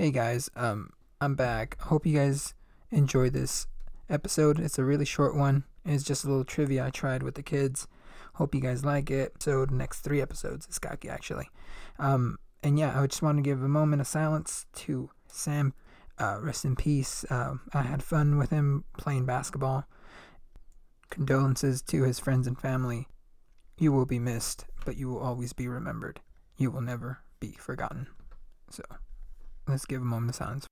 Hey guys, um, I'm back. Hope you guys enjoy this episode. It's a really short one. It's just a little trivia I tried with the kids. Hope you guys like it. So the next three episodes is Gaki actually. Um, and yeah, I just want to give a moment of silence to Sam. Uh, rest in peace. Uh, I had fun with him playing basketball. Condolences to his friends and family. You will be missed, but you will always be remembered. You will never be forgotten. So, let's give a moment of silence.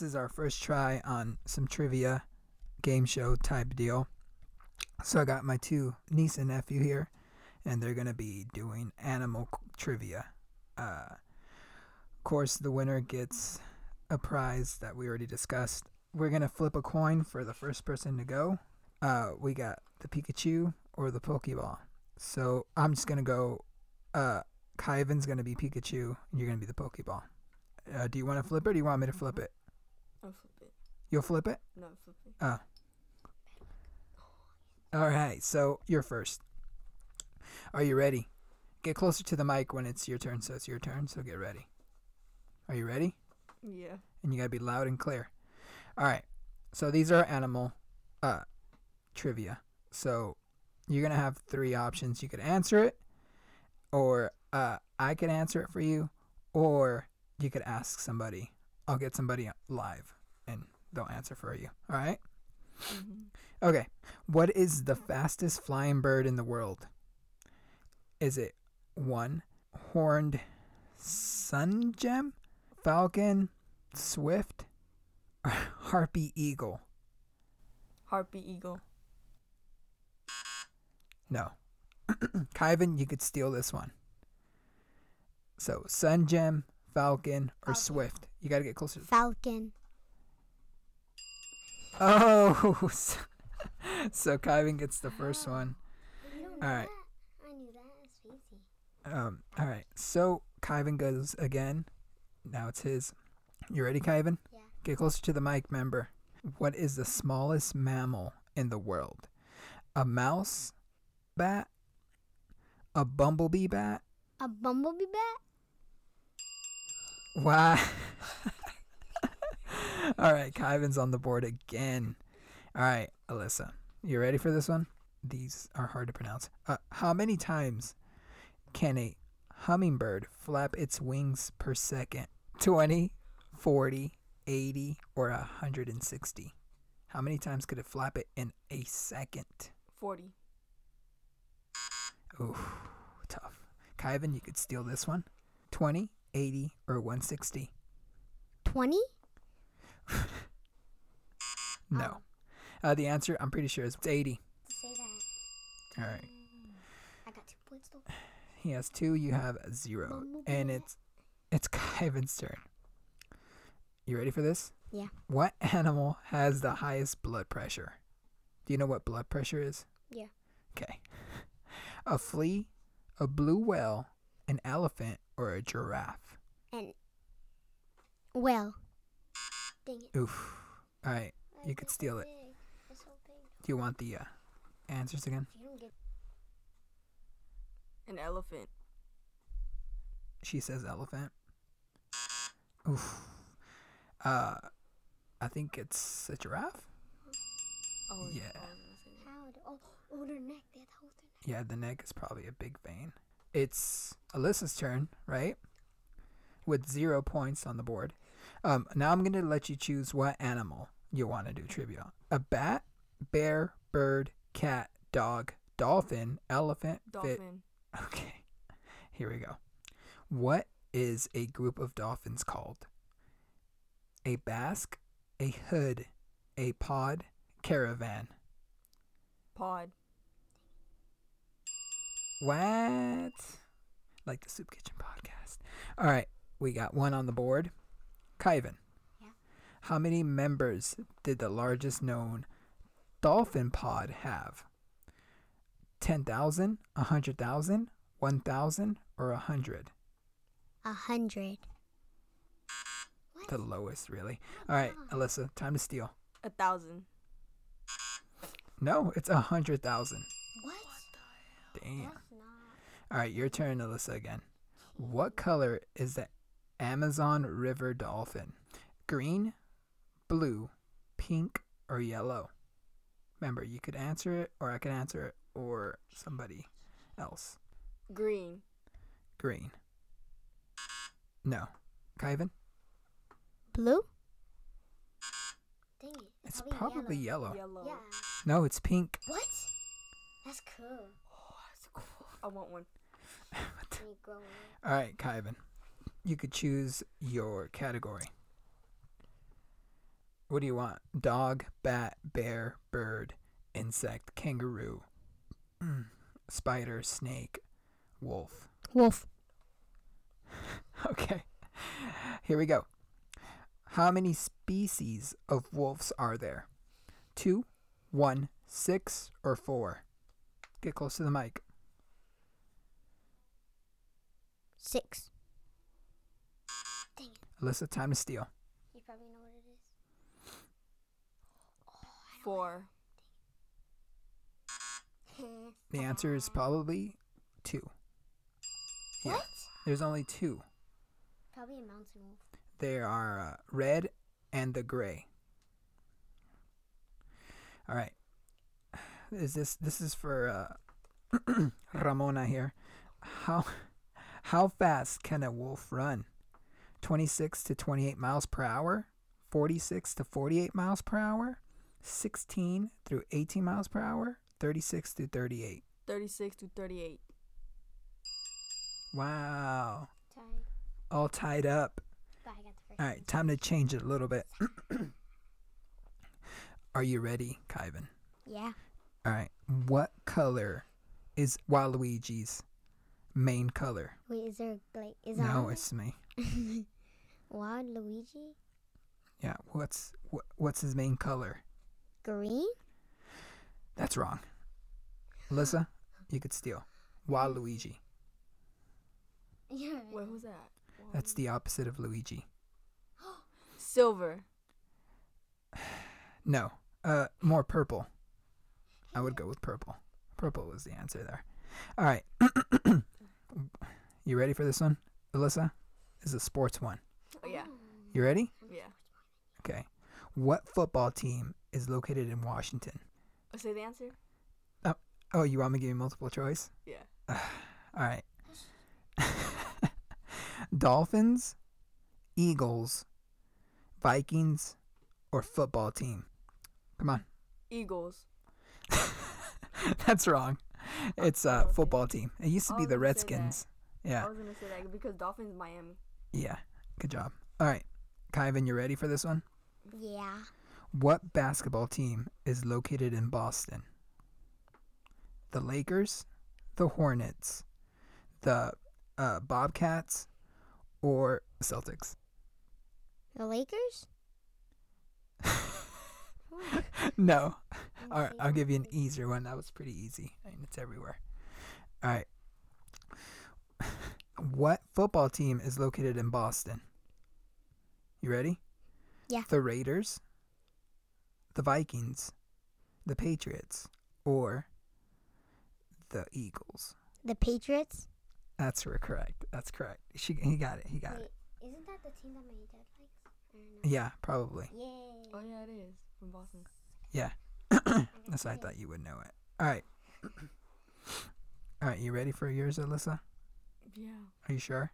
This is our first try on some trivia game show type deal. So I got my two niece and nephew here, and they're gonna be doing animal trivia. Uh, of course, the winner gets a prize that we already discussed. We're gonna flip a coin for the first person to go. Uh, we got the Pikachu or the Pokeball. So I'm just gonna go. Uh, Kyvan's gonna be Pikachu, and you're gonna be the Pokeball. Uh, do you want to flip it? or Do you want me to flip it? I'll flip it. You'll flip it. No, flip it. All right, so you're first. Are you ready? Get closer to the mic when it's your turn, so it's your turn, so get ready. Are you ready? Yeah. And you gotta be loud and clear. All right, so these are animal uh, trivia. So you're gonna have three options. You could answer it, or uh, I could answer it for you, or you could ask somebody. I'll get somebody live, and they'll answer for you. All right. hmm Okay. What is the fastest flying bird in the world? Is it one horned sungem, falcon, swift, or harpy eagle? Harpy eagle. No. Kyvan, you could steal this one. So sungem, falcon, or Falcon. swift. You got to get closer. Falcon. Oh, so, so Kyvan gets the first one. You don't All right. that? I knew that. It's easy. Um, all right. So Kyvan goes again. Now it's his. You ready, Kyvan? Yeah. Get closer to the mic, member. What is the smallest mammal in the world? A mouse bat? A bumblebee bat? A bumblebee bat? Wow. all right, Kyvan's on the board again. All right, Alyssa. You ready for this one? These are hard to pronounce. Uh, how many times can a hummingbird flap its wings per second? 20, 40, 80, or 160? How many times could it flap it in a second? 40. Ooh, tough. Kyvan, you could steal this one. 20, 80, or 160? 20? No. Uh, the answer, I'm pretty sure, is 80. Say that. All right. I got two points though. He has two. You have zero, and it's it's Kyvan's turn. You ready for this? Yeah. What animal has the highest blood pressure? Do you know what blood pressure is? Yeah. Okay. A flea, a blue whale, an elephant, or a giraffe? And well. Dang it. Oof. All right. You could steal it. big. It's so big. Do you want the uh, answers again? You An elephant. She says elephant. Oof. Uh, I think it's a giraffe. Oh, Yeah. I was gonna say that. how oh oh their neck. They have to hold their neck. Yeah, the neck is probably a big vein. It's Alyssa's turn, right? With zero points on the board. Um, now I'm gonna let you choose what animal you want to do trivia. on. A bat, bear, bird, cat, dog, dolphin, elephant, fit. Dolphin. Okay, here we go. What is a group of dolphins called? A basque, a hood, a pod, caravan. Pod. What? Like the Soup Kitchen podcast. All right, we got one on the board. Kyvan. Yeah. How many members did the largest known dolphin pod have? 10,000, 100,000, 1,000, or 100? A hundred. The lowest, really. All right, Alyssa, time to steal. A thousand. No, it's a 100,000. What? Damn. That's not. All right, your turn, Alyssa, again. What color is the Amazon River dolphin? Green, blue, pink, or yellow? Remember, you could answer it, or I could answer it, or somebody else. Green. Green. No. Kyvan? Blue? Dang it. It's probably yellow. Yellow. Yeah. No, it's pink. What? That's cool. Oh, that's cool. I want one. All right, Kyvan. You could choose your category. What do you want? Dog, bat, bear, bird, insect, kangaroo, spider, snake, wolf. Wolf. Okay. Here we go. How many species of wolves are there? Two, one, six, or four? Get close to the mic. Six. Dang it. Alyssa, time to steal. You probably know what it is. Four. The answer is probably two. Yeah. What? There's only two. Probably a mountain wolf. They are uh, red and the gray. All right. Is this this is for uh, Ramona here? How how fast can a wolf run? 26 to 28 miles per hour, 46 to 48 miles per hour, 16 through 18 miles per hour, 36 to 38. 36 to 38. Wow. Tied. All tied up. But I got the first All right, time to change it a little bit. Are you ready, Kyvan? Yeah. All right. What color is Waluigi's main color? Wait, is there like is that no, it's me. it? Wild Luigi? Yeah. What's wh- what's his main color? Green? That's wrong. Alyssa, you could steal. Waluigi. Yeah. What was that? That's the opposite of Luigi. Silver. No. Uh, more purple. I would go with purple. Purple was the answer there. All right. you ready for this one, Alyssa? This is a sports one. Oh, yeah. You ready? Yeah. Okay. What football team is located in Washington? Oh, say the answer? Oh, oh you want me to give you multiple choice? Yeah. All right. Dolphins, Eagles, Vikings, or football team? Come on. Eagles. That's wrong. It's a football team. It used to be the gonna say that. Redskins. Yeah. I was gonna say that because Dolphins Miami. Yeah. Good job. All right. Kyvan, you ready for this one? Yeah. What basketball team is located in Boston? The Lakers, the Hornets, the uh, Bobcats, or Celtics? The Lakers? no. All right, I'll give you an easier one. That was pretty easy. I mean, it's everywhere. All right. What football team is located in Boston? You ready? Yeah. The Raiders, the Vikings, the Patriots, or the Eagles. The Patriots? That's re- correct. That's correct. She, he got it. He got it. Wait, isn't that the team that my dad likes? I don't know. Yeah, probably. Yay. Oh yeah, it is from Boston. Yeah. That's why I thought you would know it. All right. All right, you ready for yours, Alyssa? Yeah. Are you sure?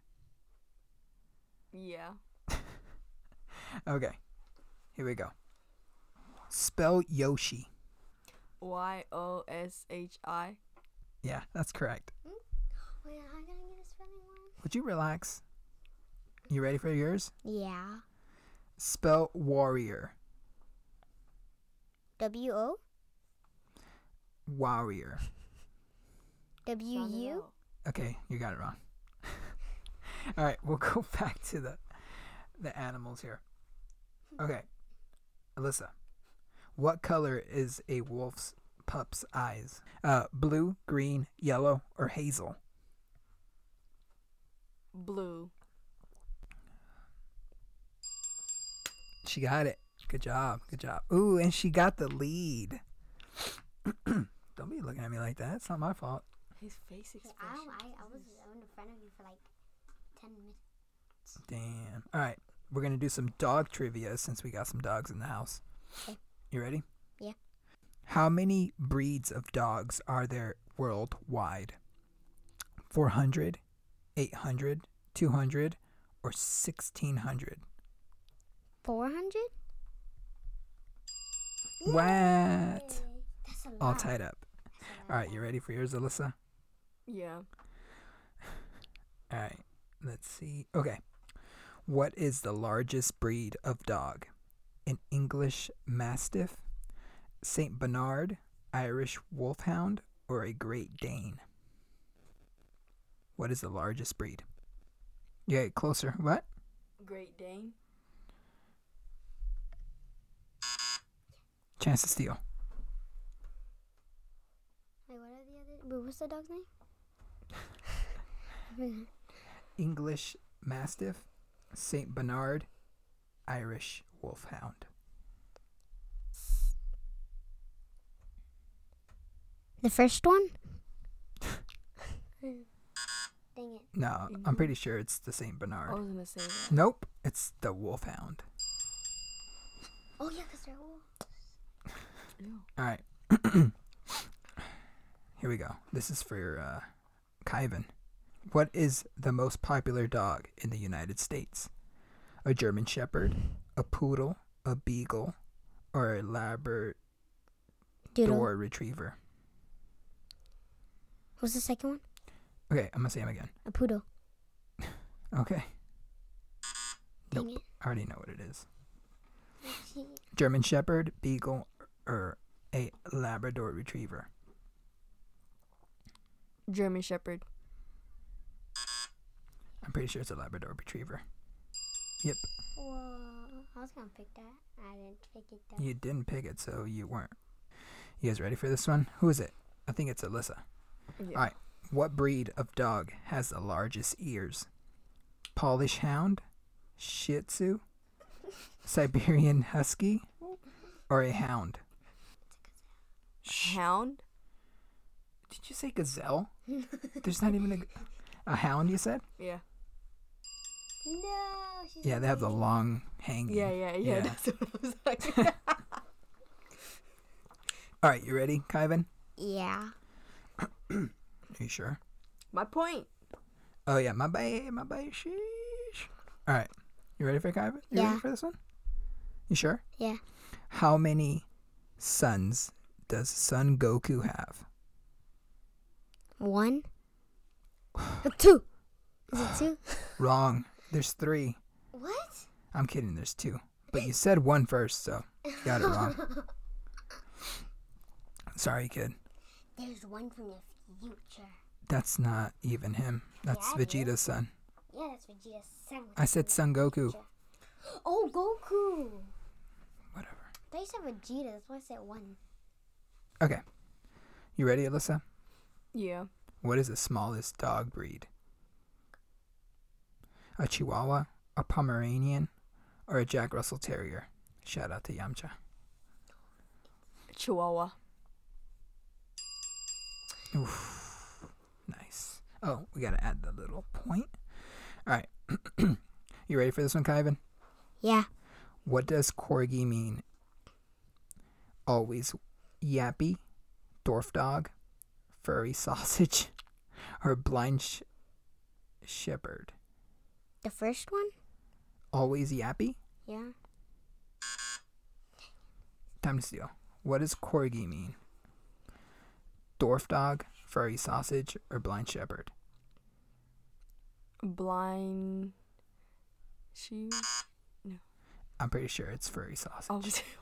Yeah. Okay. Here we go. Spell Yoshi. Y O S H I. Yeah, that's correct. Hmm? Wait, I gotta get a spelling one. Would you relax? You ready for yours? Yeah. Spell warrior. W O? Warrior. W Sound it U. out. Okay, you got it wrong. All right, we'll go back to the the animals here. Okay, Alyssa, what color is a wolf's pup's eyes? Uh, blue, green, yellow, or hazel? Blue. She got it. Good job. Good job. Ooh, and she got the lead. Don't be looking at me like that. It's not my fault. His face I, expression. I, I was in front of you for like 10 minutes. Damn. All right, we're gonna do some dog trivia since we got some dogs in the house. Okay. You ready? Yeah. How many breeds of dogs are there worldwide? 400, 800, 200, or 1600? 400? What? That's a lot. All tied up. All right, you ready for yours, Alyssa? Yeah. All right, let's see. Okay. What is the largest breed of dog? An English Mastiff, St. Bernard, Irish Wolfhound, or a Great Dane? What is the largest breed? Yeah, closer. What? Great Dane. Chance to steal. Wait, what are the other? Wait, what's the dog's name? English Mastiff, St. Bernard, Irish Wolfhound. the first one? Dang it. No, I'm pretty sure it's the St. Bernard. I Bernard. was gonna say that. Nope, it's the Wolfhound. Oh, yeah, because they're all. All right. Here we go. This is for uh, Kyvan. What is the most popular dog in the United States? A German Shepherd, a Poodle, a Beagle, or a Labrador Doodle. Retriever? What's the second one? Okay, I'm gonna say them again. A poodle. Okay, Dang Nope. I already know what it is. German Shepherd, Beagle, or a Labrador Retriever. German Shepherd. I'm pretty sure it's a Labrador Retriever. Yep, Whoa. I was going to pick that. I didn't pick it though. you didn't pick it, so you weren't. You guys ready for this one? Who is it? I think it's Alyssa. Yeah. Alright. What breed of dog has the largest ears? Polish Hound, Shih Tzu, Siberian Husky, or a Hound? Sh- Hound. Did you say gazelle? There's not even a, a hound, you said? Yeah. No. She's Yeah, they have the long hanging. Yeah, yeah, yeah. Yeah. That's what I was like. Alright, you ready, Kyvan? Yeah. Are you sure? My point. Oh, yeah, my bad, my bad, sheesh. Alright, you ready for Kyvan? You Yeah. ready for this one? You sure? Yeah. How many sons does Son Goku have? One. two. Is it two? Wrong. There's three. What? I'm kidding, there's two. But you said one first, so you got it wrong. Sorry, kid. There's one from the future. That's not even him. That's Yeah, it is. Vegeta's son. Yeah, that's Vegeta's son. I said Son Goku. Oh, Goku. Whatever. They said Vegeta. That's why I said one. Okay. You ready, Alyssa? Yeah. What is the smallest dog breed? A Chihuahua, a Pomeranian, or a Jack Russell Terrier? Shout out to Yamcha. Chihuahua. Oof. Nice. Oh, we gotta add the little point. All right. you ready for this one, Kyvan? Yeah. What does corgi mean? Always yappy, dwarf dog, furry sausage, or blind sh- shepherd? The first one? Always yappy? Yeah. Time to steal. What does corgi mean? Dwarf dog, furry sausage, or blind shepherd? Blind. She. No. I'm pretty sure it's furry sausage. I.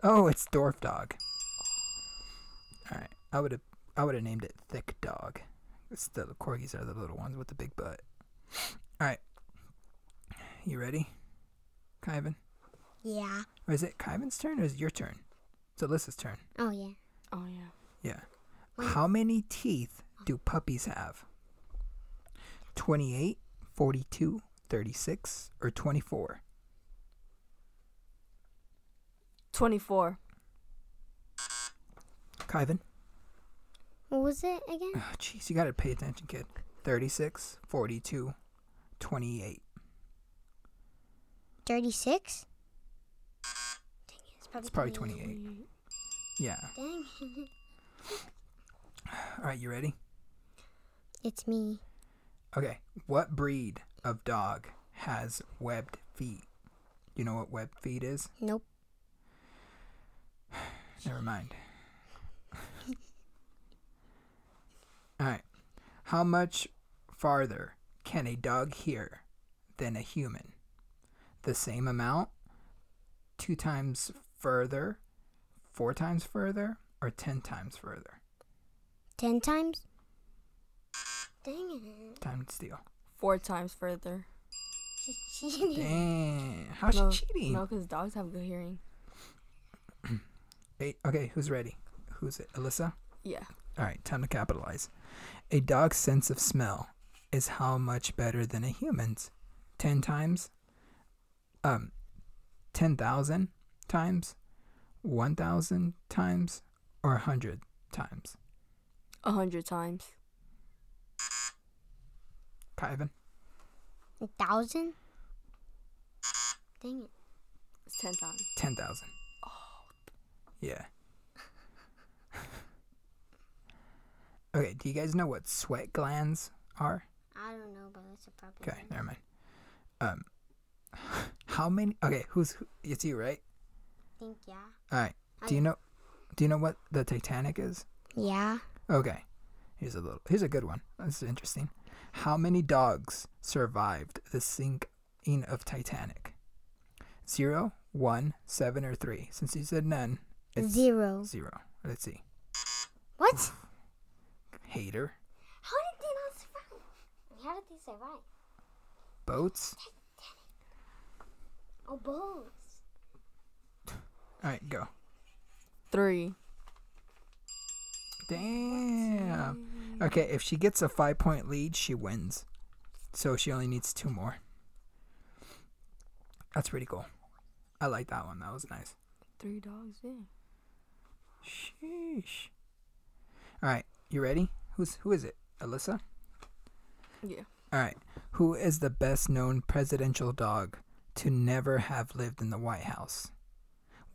Oh, it's dwarf dog. All right, I would have, I would have named it Thick Dog. It's the corgis are the little ones with the big butt. All right. You ready, Kyvan? Yeah. Or is it Kyvan's turn or is it your turn? It's Alyssa's turn. Oh yeah. Oh yeah. Yeah. Wait. How many teeth do puppies have? 28, 42, 36, or 24? Kyvan? What was it again? Oh, jeez, you got to pay attention, kid. 36, 42, 28. Thirty-six. Dang it, it's It's probably 28. 28. Yeah. Dang. All right, you ready? It's me. Okay. What breed of dog has webbed feet? You know what webbed feet is? Nope. Never mind. All right. How much farther can a dog hear than a human? The same amount? Two times further? Four times further? Or ten times further? Ten times. Dang it. Time to steal. Four times further. She's cheating. Dang. How's no, she cheating? No, because dogs have good hearing. Eight. Okay, who's ready? Who's it? Alyssa? Yeah. All right, time to capitalize. A dog's sense of smell is how much better than a human's? 10 times? Um 10,000 times? 1,000 times or 100 times? A hundred times. Kyvan? A thousand. Dang it. It's ten times. 10,000. Yeah. Okay, do you guys know what sweat glands are? I don't know, but that's a problem. Okay, never mind. Um how many Okay, who's who, it's you, right? I think yeah. All right. Do you know do you know what the Titanic is? Yeah. Okay. Here's a little. Here's a good one. This is interesting. How many dogs survived the sinking of Titanic? Zero, one, seven, or three? Since you said none, it's Zero. zero. Let's see. What? Hater. How did they not survive? How did they survive? Boats. Oh, boats. All right, go. Three. Damn. Okay, if she gets a five point lead, she wins. So she only needs two more. That's pretty cool. I like that one. That was nice. Three dogs. Yeah. Sheesh. All right, you ready? Who's who is it? Alyssa. Yeah. All right. Who is the best known presidential dog to never have lived in the White House?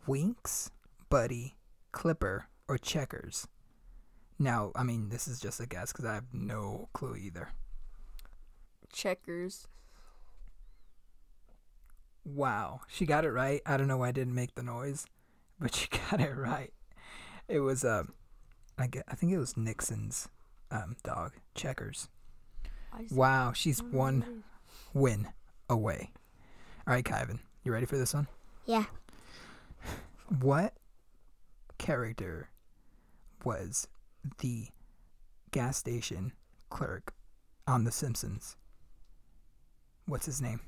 Winks, Buddy, Clipper, or Checkers? Now, I mean, this is just a guess because I have no clue either. Checkers. Wow, she got it right. I don't know why I didn't make the noise, but she got it right. It was uh, I get, I think it was Nixon's um dog, Checkers. Wow, she's don't one what it is. win away. All right, Kyvan, you ready for this one? Yeah. What character was the gas station clerk on The Simpsons? What's his name?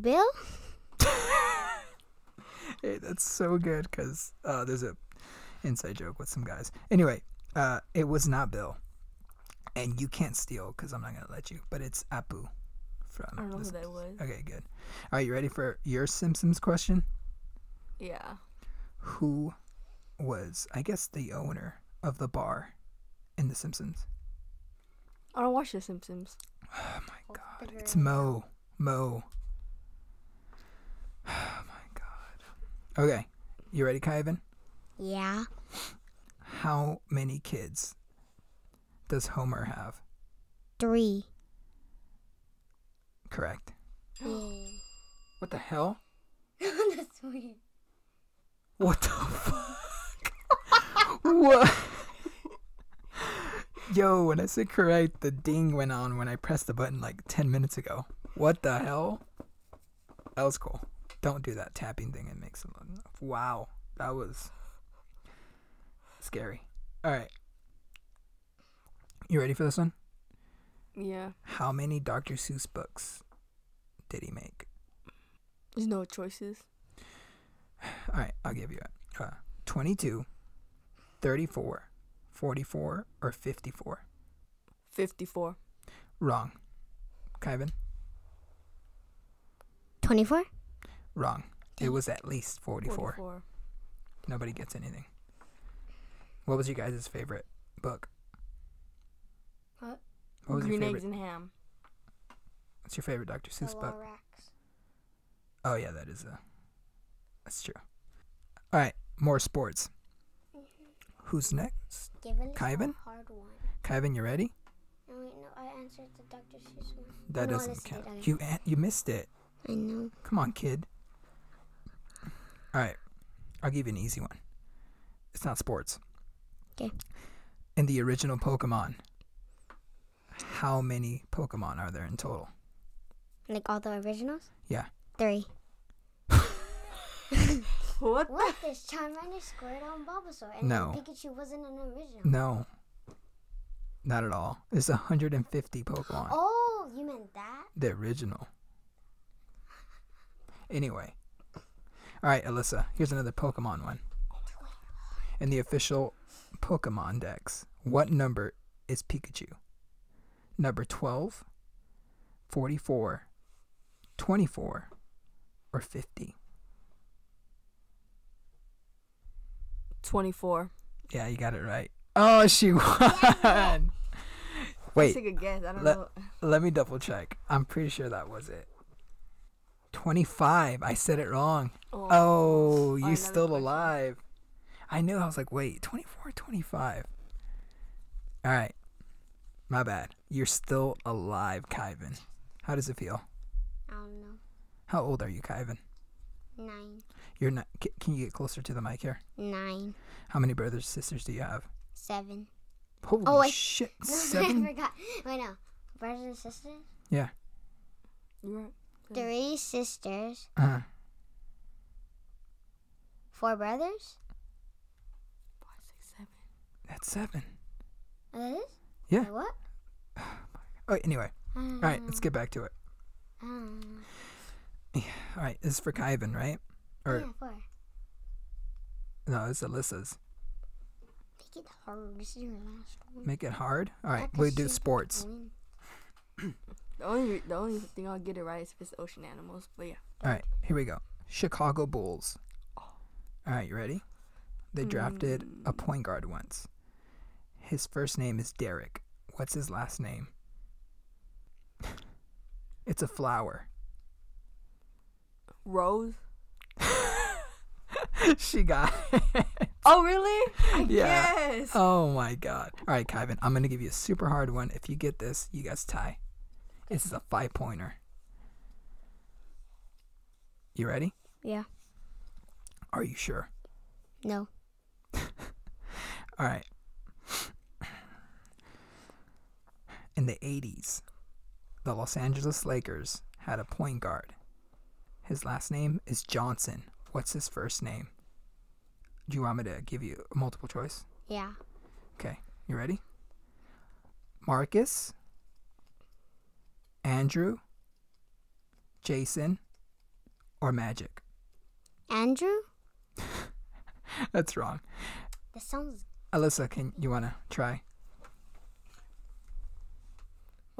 Bill? Hey, that's so good because uh, there's a inside joke with some guys. Anyway, uh, it was not Bill, and you can't steal because I'm not gonna let you. But it's Apu from. I don't know The who that was. Okay, good. Are you ready for your Simpsons question? Yeah. Who was, I guess, the owner of the bar in The Simpsons? I don't watch The Simpsons. Oh my I'll god, figure it's. Moe. Moe. Oh my god. Okay, you ready, Kyvan? Yeah. How many kids does Homer have? Three. Correct. What the hell? That's weird. What the fuck? what? Yo, when I said correct, the ding went on when I pressed the button like 10 minutes ago. What the hell? That was cool. Don't do that tapping thing. It makes a lot. Wow. That was scary. All right. You ready for this one? Yeah. How many Dr. Seuss books did he make? There's no choices. All right, I'll give you it. Uh, 22, 34, 44, or 54? 54. Wrong. Kyvan? 24? Wrong. It was at least 44. 44. Nobody gets anything. What was your guys' favorite book? What? What was Green your eggs and ham. What's your favorite Dr. Seuss book? Oh yeah, that is a. That's true. All right, more sports. Mm-hmm. Who's next? Kyvan? hard one. Kyvan, you ready? No, wait, no, I answered the Dr. Seuss one. That No, doesn't count. You an- you missed it. I know. Come on, kid. All right, I'll give you an easy one. It's not sports. 'Kay. In the original Pokemon, how many Pokemon are there in total? Like all the originals? Yeah. Three. What? What? There's Charmander, Squirtle, and Bulbasaur. And No. Pikachu wasn't an original. No, not at all. There's 150 Pokemon. Oh, you meant that? The original. Anyway. All right, Alyssa, here's another Pokemon one. In the official Pokemon Dex, what number is Pikachu? Number 12, 44, 24, or 50? 24. Yeah, you got it right. Oh, she won. Wait, Take a guess. I don't let- know. let me double check. I'm pretty sure that was it. 25. I said it wrong. Oh, oh you another still question. alive. I knew. I was like, wait, 24, 25. All right. My bad. You're still alive, Kyvan. How does it feel? I don't know. How old are you, Kyvan? Nine. You're not. c- Can you get closer to the mic here? Nine. How many brothers sisters do you have? Seven. Holy Oh, wait. shit! I Seven. forgot. Wait, no. Brothers and sisters? yeah. You're right. Three sisters. Uh huh. Four brothers? Five, six, seven. that's seven. That is? Yeah. Wait, what? Oh, anyway. All All right. Let's get back to it. Um, yeah. All right. This is for Kyvan, right? Or yeah, four. no? It's Alyssa's. Make it hard. This is your last one. Make it hard. All Yeah, We she do sports. The only the only thing I'll get it right is if it's ocean animals. But yeah. All right, here we go. Chicago Bulls. All right, you ready? They drafted a point guard once. His first name is Derrick. What's his last name? It's a flower. Rose. she got it. Oh really? I Yeah. guess. Oh my god. All right, Kyvan, I'm going to give you a super hard one. If you get this, you guys tie. This is a five pointer. You ready? Yeah. Are you sure? No. All right. In the 80s, the Los Angeles Lakers had a point guard. His last name is Johnson. What's his first name? Do you want me to give you a multiple choice? Yeah. Okay, you ready? Marcus, Andrew, Jason, or Magic? Andrew? That's wrong. That sounds. Alyssa, can you want to try?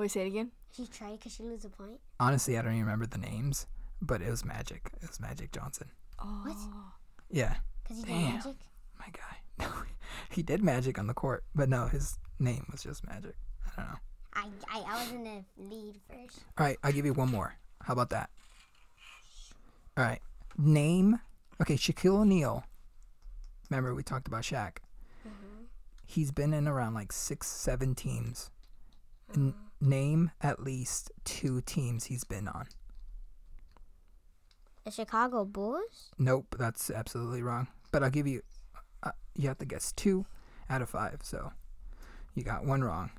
Wait, say it again. She tried because she lose a point. Honestly, I don't even remember the names, but it was Magic. It was Magic Johnson. Oh. Yeah, Because he did magic. my guy. No, he did Magic on the court, but no, his name was just Magic. I don't know. I, I, I was in the lead first. All right, I'll give you one more. How about that? All right, name. Okay, Shaquille O'Neal. Remember we talked about Shaq. Mhm. He's been in around like six, seven teams. N- name at least two teams he's been on. The Chicago Bulls? Nope, that's absolutely wrong. But I'll give you. Uh, you have to guess two out of five. So you got one wrong.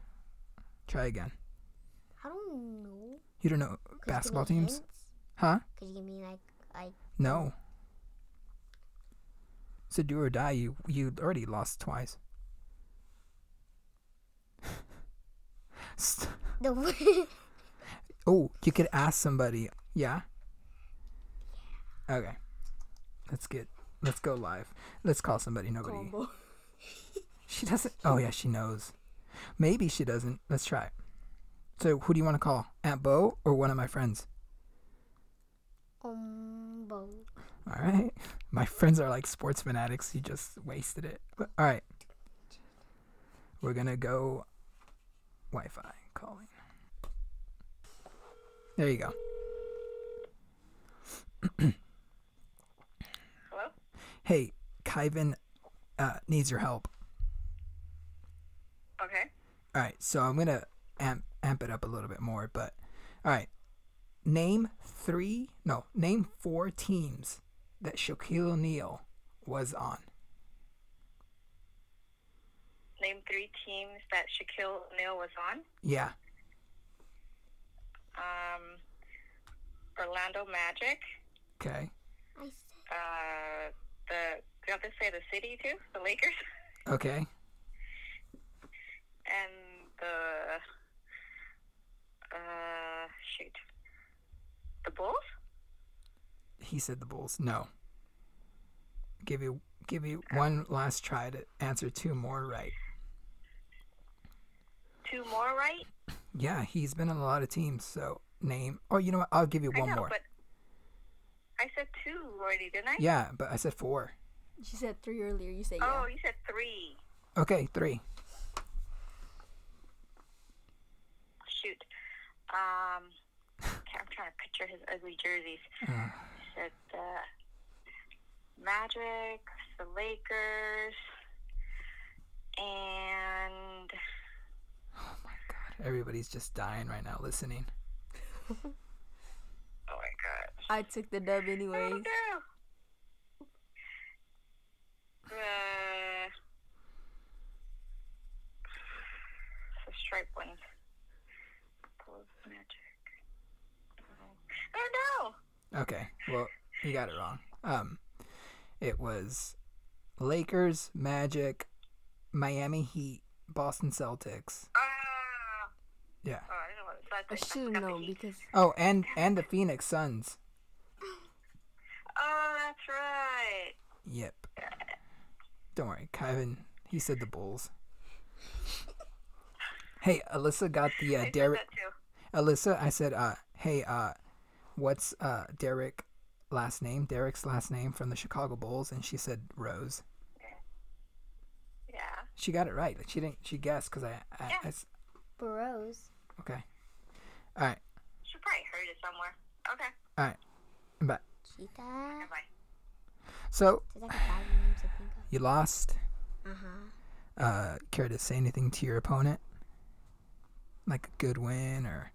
Try again. I don't know. You don't know Could basketball teams, hints? huh? Could you give me like like No. So do or die. You you already lost twice. The oh, you could ask somebody. Yeah. Okay. Let's get. Let's go live. Let's call somebody. Nobody. She doesn't. Oh yeah, she knows. Maybe she doesn't. Let's try. So who do you want to call? Aunt Bo or one of my friends? um, bow. All right. My friends are like sports fanatics. You just wasted it. But, all right. We're gonna go Wi-Fi calling. There you go. Hello? Hey, Kyvan uh, needs your help. Okay. All right, so I'm gonna amp amp it up a little bit more, but all right. Name three, no, name four teams that Shaquille O'Neal was on. Name three teams that Shaquille O'Neal was on. Yeah, Um, Orlando Magic. okay, I said Uh, the do you have to say the city too? The Lakers okay, and the uh shoot, the Bulls. he said the Bulls. No. Give you give you one last try to answer two more right. Two more, right? Yeah, he's been on a lot of teams, so name. Oh, you know what? I'll give you I one know, more. but I said two already, didn't I? Yeah, but I said four. She said three earlier. You said yeah. Oh, you said three. Okay, three. Shoot. Um, I'm trying to picture his ugly jerseys. Uh, said the Magic, the Lakers, and my God, everybody's just dying right now listening. oh my god, I took the dub oh anyways. no, the the stripe ones. Magic. Oh no! Okay, well, you got it wrong. Um, it was Lakers, Magic, Miami Heat, Boston Celtics. Ah! Yeah. Oh, I didn't know what. I I should have known because Oh, and and the Phoenix Suns. Oh, that's right. Yep. Don't worry, Kyvan. He said the Bulls. Hey, Alyssa got the uh, Derrick. Alyssa, I said, uh, hey, uh, what's uh Derrick last name? Derrick's last name from the Chicago Bulls, and she said Rose. Yeah. She got it right. Like she didn't. She guessed because I, I, Yeah. I s- Burrows. Okay. All right. She probably heard it somewhere. Okay. All right. But Cheetah. Bye. so There's like five names I think you lost. Uh huh. Uh, care to say anything to your opponent? Like a good win or?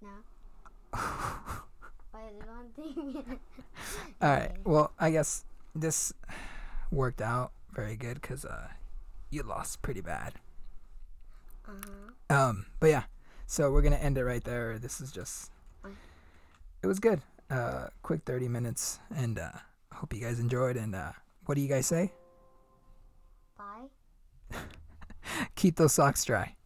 No. Why one thing? All right. Well, I guess this worked out very good because uh, you lost pretty bad. Uh huh. Um, but yeah, so we're gonna end it right there. This is just, it was good. Uh, quick thirty minutes, and uh, hope you guys enjoyed. And uh, what do you guys say? Bye. Keep those socks dry.